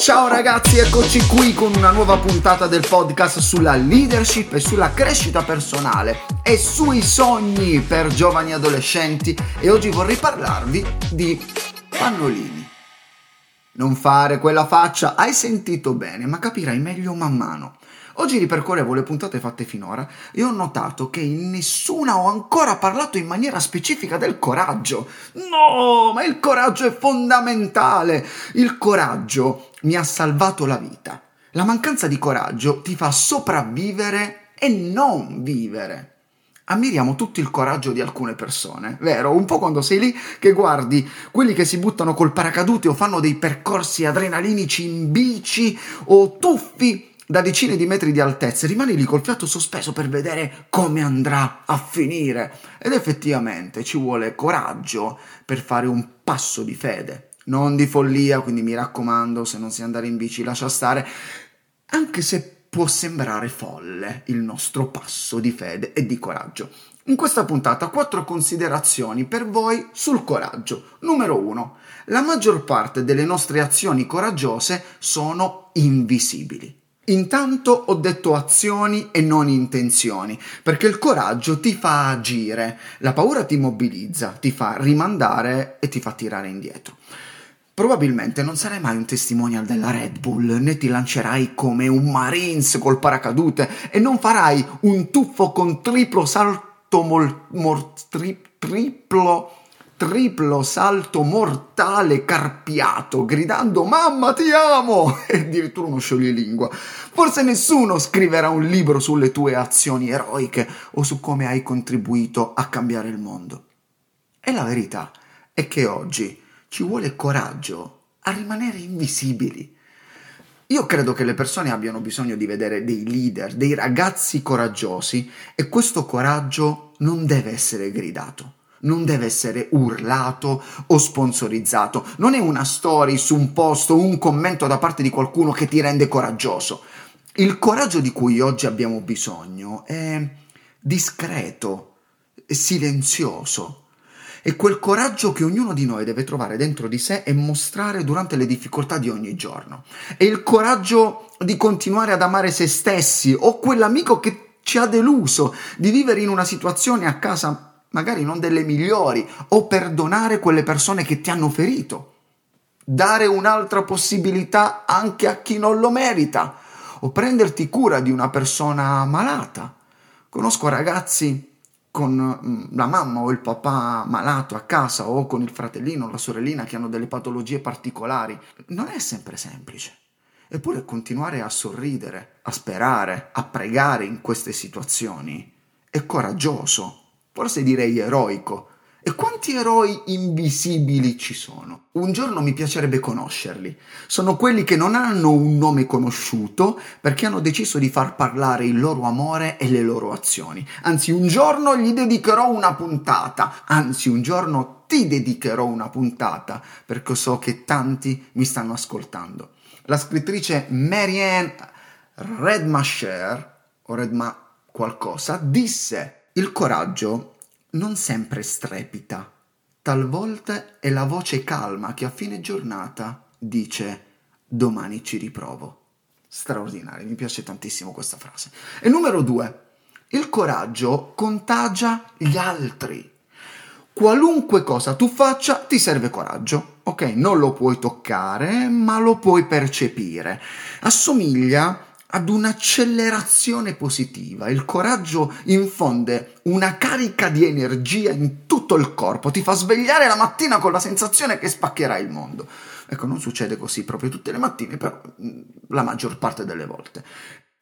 Ciao ragazzi, eccoci qui con una nuova puntata del podcast sulla leadership e sulla crescita personale e sui sogni per giovani adolescenti e oggi vorrei parlarvi di pannolini. Non fare quella faccia, hai sentito bene, ma capirai meglio man mano. Oggi ripercorrevo le puntate fatte finora e ho notato che in nessuna ho ancora parlato in maniera specifica del coraggio. No, ma il coraggio è fondamentale. Il coraggio mi ha salvato la vita. La mancanza di coraggio ti fa sopravvivere e non vivere. Ammiriamo tutto il coraggio di alcune persone, vero? Un po' quando sei lì che guardi quelli che si buttano col paracadute o fanno dei percorsi adrenalinici in bici o tuffi da decine di metri di altezza, rimani lì col fiato sospeso per vedere come andrà a finire. Ed effettivamente ci vuole coraggio per fare un passo di fede, non di follia, quindi mi raccomando, se non sai andare in bici lascia stare, anche se può sembrare folle il nostro passo di fede e di coraggio. In questa puntata quattro considerazioni per voi sul coraggio. Numero uno, la maggior parte delle nostre azioni coraggiose sono invisibili. Intanto ho detto azioni e non intenzioni, perché il coraggio ti fa agire, la paura ti mobilizza, ti fa rimandare e ti fa tirare indietro. Probabilmente non sarai mai un testimonial della Red Bull, né ti lancerai come un Marines col paracadute e non farai un tuffo con triplo salto mol, mor, tri, triplo triplo salto mortale carpiato, gridando Mamma ti amo! E addirittura uno scioglilingua. Forse nessuno scriverà un libro sulle tue azioni eroiche o su come hai contribuito a cambiare il mondo. E la verità è che oggi ci vuole coraggio a rimanere invisibili. Io credo che le persone abbiano bisogno di vedere dei leader, dei ragazzi coraggiosi e questo coraggio non deve essere gridato non deve essere urlato o sponsorizzato, non è una story su un post o un commento da parte di qualcuno che ti rende coraggioso. Il coraggio di cui oggi abbiamo bisogno è discreto, silenzioso. È quel coraggio che ognuno di noi deve trovare dentro di sé e mostrare durante le difficoltà di ogni giorno. È il coraggio di continuare ad amare se stessi o quell'amico che ci ha deluso, di vivere in una situazione a casa magari non delle migliori, o perdonare quelle persone che ti hanno ferito, dare un'altra possibilità anche a chi non lo merita, o prenderti cura di una persona malata. Conosco ragazzi con mm, la mamma o il papà malato a casa o con il fratellino o la sorellina che hanno delle patologie particolari. Non è sempre semplice. Eppure continuare a sorridere, a sperare, a pregare in queste situazioni è coraggioso forse direi eroico. E quanti eroi invisibili ci sono? Un giorno mi piacerebbe conoscerli. Sono quelli che non hanno un nome conosciuto perché hanno deciso di far parlare il loro amore e le loro azioni. Anzi, un giorno gli dedicherò una puntata. Anzi, un giorno ti dedicherò una puntata perché so che tanti mi stanno ascoltando. La scrittrice Marianne Redmasher, o Redma qualcosa, disse il coraggio non sempre strepita, talvolta è la voce calma che a fine giornata dice domani ci riprovo. Straordinario, mi piace tantissimo questa frase. E numero due, il coraggio contagia gli altri. Qualunque cosa tu faccia ti serve coraggio, ok? Non lo puoi toccare, ma lo puoi percepire. Assomiglia ad un'accelerazione positiva. Il coraggio infonde una carica di energia in tutto il corpo, ti fa svegliare la mattina con la sensazione che spaccherai il mondo. Ecco, non succede così proprio tutte le mattine, però la maggior parte delle volte.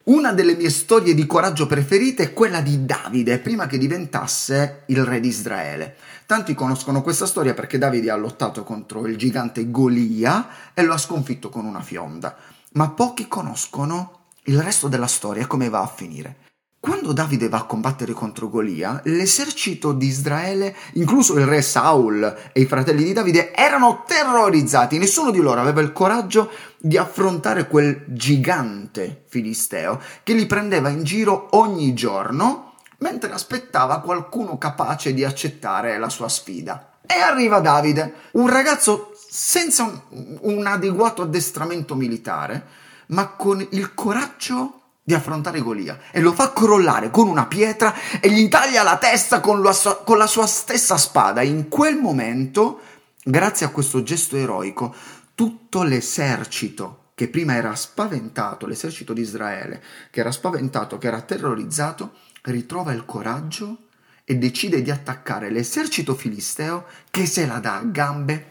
Una delle mie storie di coraggio preferite è quella di Davide, prima che diventasse il re di Israele. Tanti conoscono questa storia perché Davide ha lottato contro il gigante Golia e lo ha sconfitto con una fionda, ma pochi conoscono il resto della storia come va a finire. Quando Davide va a combattere contro Golia, l'esercito di Israele, incluso il re Saul e i fratelli di Davide, erano terrorizzati. Nessuno di loro aveva il coraggio di affrontare quel gigante filisteo che li prendeva in giro ogni giorno mentre aspettava qualcuno capace di accettare la sua sfida. E arriva Davide, un ragazzo senza un, un adeguato addestramento militare, ma con il coraggio di affrontare Golia e lo fa crollare con una pietra e gli taglia la testa con la, sua, con la sua stessa spada. In quel momento, grazie a questo gesto eroico, tutto l'esercito che prima era spaventato, l'esercito di Israele, che era spaventato, che era terrorizzato, ritrova il coraggio e decide di attaccare l'esercito filisteo che se la dà a gambe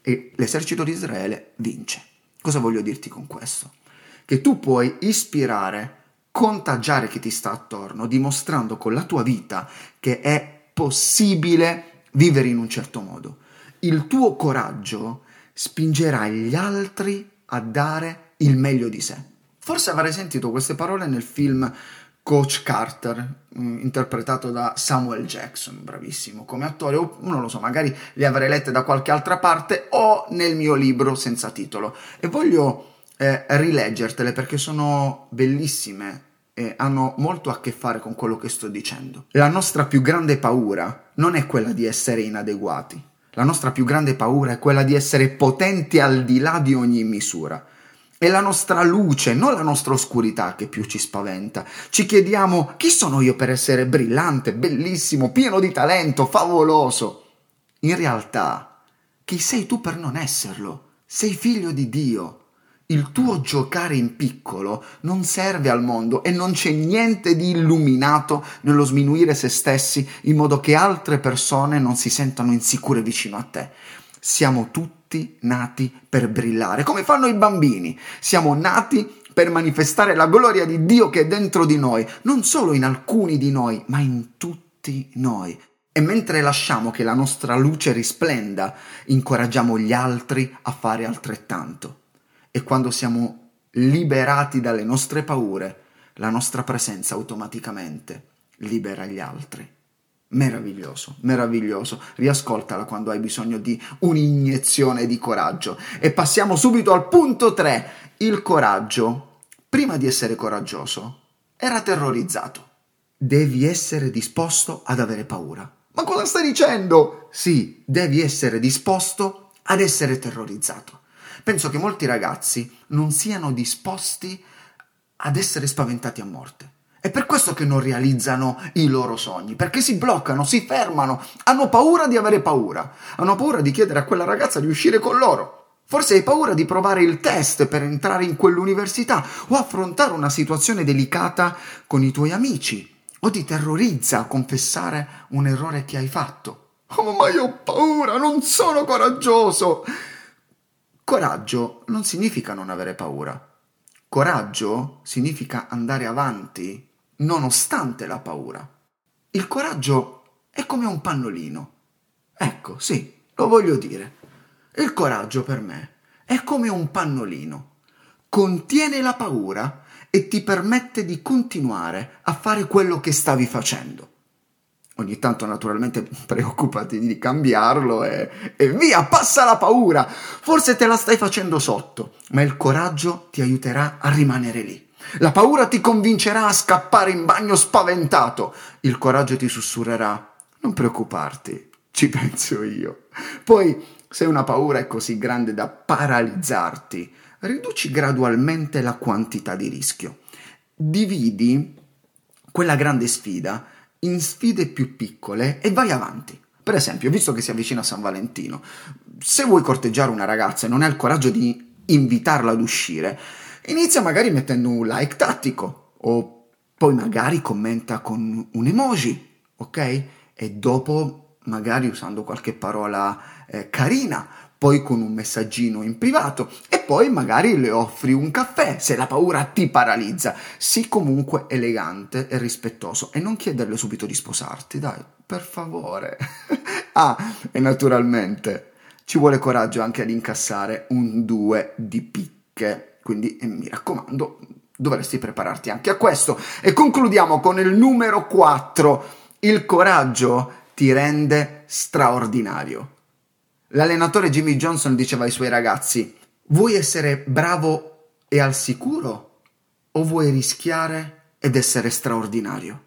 e l'esercito di Israele vince. Cosa voglio dirti con questo? che tu puoi ispirare, contagiare chi ti sta attorno, dimostrando con la tua vita che è possibile vivere in un certo modo. Il tuo coraggio spingerà gli altri a dare il meglio di sé. Forse avrai sentito queste parole nel film Coach Carter, mm, interpretato da Samuel Jackson, bravissimo come attore, o non lo so, magari le avrei lette da qualche altra parte o nel mio libro senza titolo. E voglio eh, rileggertele perché sono bellissime e hanno molto a che fare con quello che sto dicendo. La nostra più grande paura non è quella di essere inadeguati. La nostra più grande paura è quella di essere potenti al di là di ogni misura. È la nostra luce, non la nostra oscurità che più ci spaventa. Ci chiediamo chi sono io per essere brillante, bellissimo, pieno di talento, favoloso. In realtà, chi sei tu per non esserlo? Sei figlio di Dio il tuo giocare in piccolo non serve al mondo e non c'è niente di illuminato nello sminuire se stessi in modo che altre persone non si sentano insicure vicino a te. Siamo tutti nati per brillare, come fanno i bambini. Siamo nati per manifestare la gloria di Dio che è dentro di noi, non solo in alcuni di noi, ma in tutti noi. E mentre lasciamo che la nostra luce risplenda, incoraggiamo gli altri a fare altrettanto e quando siamo liberati dalle nostre paure, la nostra presenza automaticamente libera gli altri. Meraviglioso, meraviglioso. Riascoltala quando hai bisogno di un'iniezione di coraggio. E passiamo subito al punto 3. Il coraggio, prima di essere coraggioso, era terrorizzato. Devi essere disposto ad avere paura. Ma cosa stai dicendo? Sì, devi essere disposto ad essere terrorizzato. Penso che molti ragazzi non siano disposti ad essere spaventati a morte. È per questo che non realizzano i loro sogni, perché si bloccano, si fermano, hanno paura di avere paura, hanno paura di chiedere a quella ragazza di uscire con loro. Forse hai paura di provare il test per entrare in quell'università o affrontare una situazione delicata con i tuoi amici o ti terrorizza a confessare un errore che hai fatto. Oh, ma io ho paura, non sono coraggioso. Coraggio non significa non avere paura. Coraggio significa andare avanti nonostante la paura. Il coraggio è come un pannolino. Ecco, sì, lo voglio dire. Il coraggio per me è come un pannolino. Contiene la paura e ti permette di continuare a fare quello che stavi facendo. Ogni tanto naturalmente preoccupati di cambiarlo e, e, via, passa la paura. Forse te la stai facendo sotto, ma il coraggio ti aiuterà a rimanere lì. La paura ti convincerà a scappare in bagno spaventato. Il coraggio ti sussurrerà, non preoccuparti, ci penso io. Poi, se una paura è così grande da paralizzarti, riduci gradualmente la quantità di rischio. Dividi quella grande sfida in sfide più piccole e vai avanti. Per esempio, visto che si avvicina San Valentino, se vuoi corteggiare una ragazza e non hai il coraggio di invitarla ad uscire, inizia magari mettendo un like tattico o poi magari commenta con un emoji, ok? E dopo magari usando qualche parola eh, carina poi con un messaggino in privato e poi magari le offri un caffè se la paura ti paralizza. Sii comunque elegante e rispettoso e non chiederle subito di sposarti, dai, per favore. ah, e naturalmente ci vuole coraggio anche ad incassare un 2 di picche, quindi eh, mi raccomando, dovresti prepararti anche a questo. E concludiamo con il numero 4. Il coraggio ti rende straordinario. L'allenatore Jimmy Johnson diceva ai suoi ragazzi, vuoi essere bravo e al sicuro o vuoi rischiare ed essere straordinario?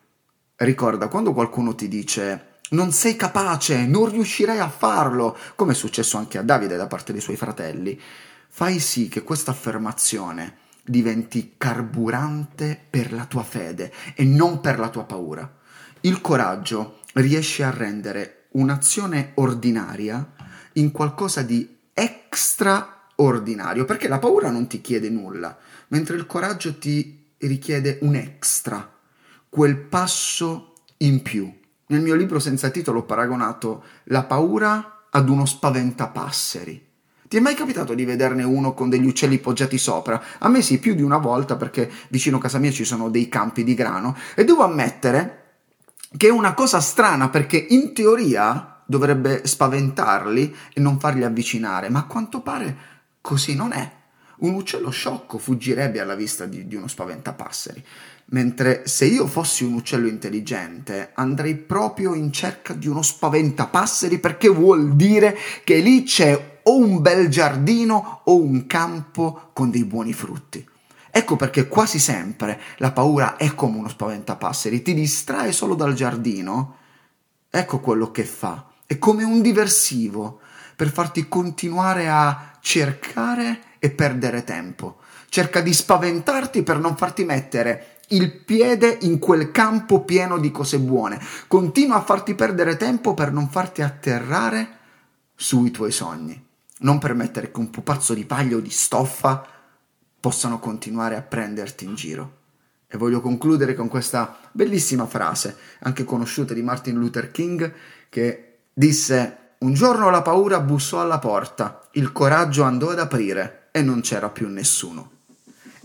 Ricorda, quando qualcuno ti dice non sei capace, non riuscirai a farlo, come è successo anche a Davide da parte dei suoi fratelli, fai sì che questa affermazione diventi carburante per la tua fede e non per la tua paura. Il coraggio riesce a rendere un'azione ordinaria in qualcosa di extraordinario, perché la paura non ti chiede nulla, mentre il coraggio ti richiede un extra, quel passo in più. Nel mio libro senza titolo ho paragonato la paura ad uno spaventapasseri. Ti è mai capitato di vederne uno con degli uccelli poggiati sopra? A me sì, più di una volta perché vicino a casa mia ci sono dei campi di grano e devo ammettere che è una cosa strana perché in teoria dovrebbe spaventarli e non farli avvicinare, ma a quanto pare così non è. Un uccello sciocco fuggirebbe alla vista di, di uno spaventapasseri, mentre se io fossi un uccello intelligente andrei proprio in cerca di uno spaventapasseri perché vuol dire che lì c'è o un bel giardino o un campo con dei buoni frutti. Ecco perché quasi sempre la paura è come uno spaventapasseri, ti distrae solo dal giardino. Ecco quello che fa, è come un diversivo per farti continuare a cercare e perdere tempo. Cerca di spaventarti per non farti mettere il piede in quel campo pieno di cose buone. Continua a farti perdere tempo per non farti atterrare sui tuoi sogni. Non permettere che un pupazzo di paglia o di stoffa possano continuare a prenderti in giro. E voglio concludere con questa bellissima frase, anche conosciuta di Martin Luther King, che disse un giorno la paura bussò alla porta, il coraggio andò ad aprire e non c'era più nessuno.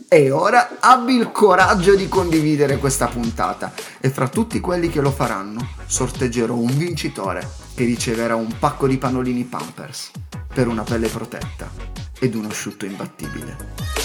E ora abbi il coraggio di condividere questa puntata e fra tutti quelli che lo faranno sorteggerò un vincitore che riceverà un pacco di pannolini Pampers per una pelle protetta ed un asciutto imbattibile.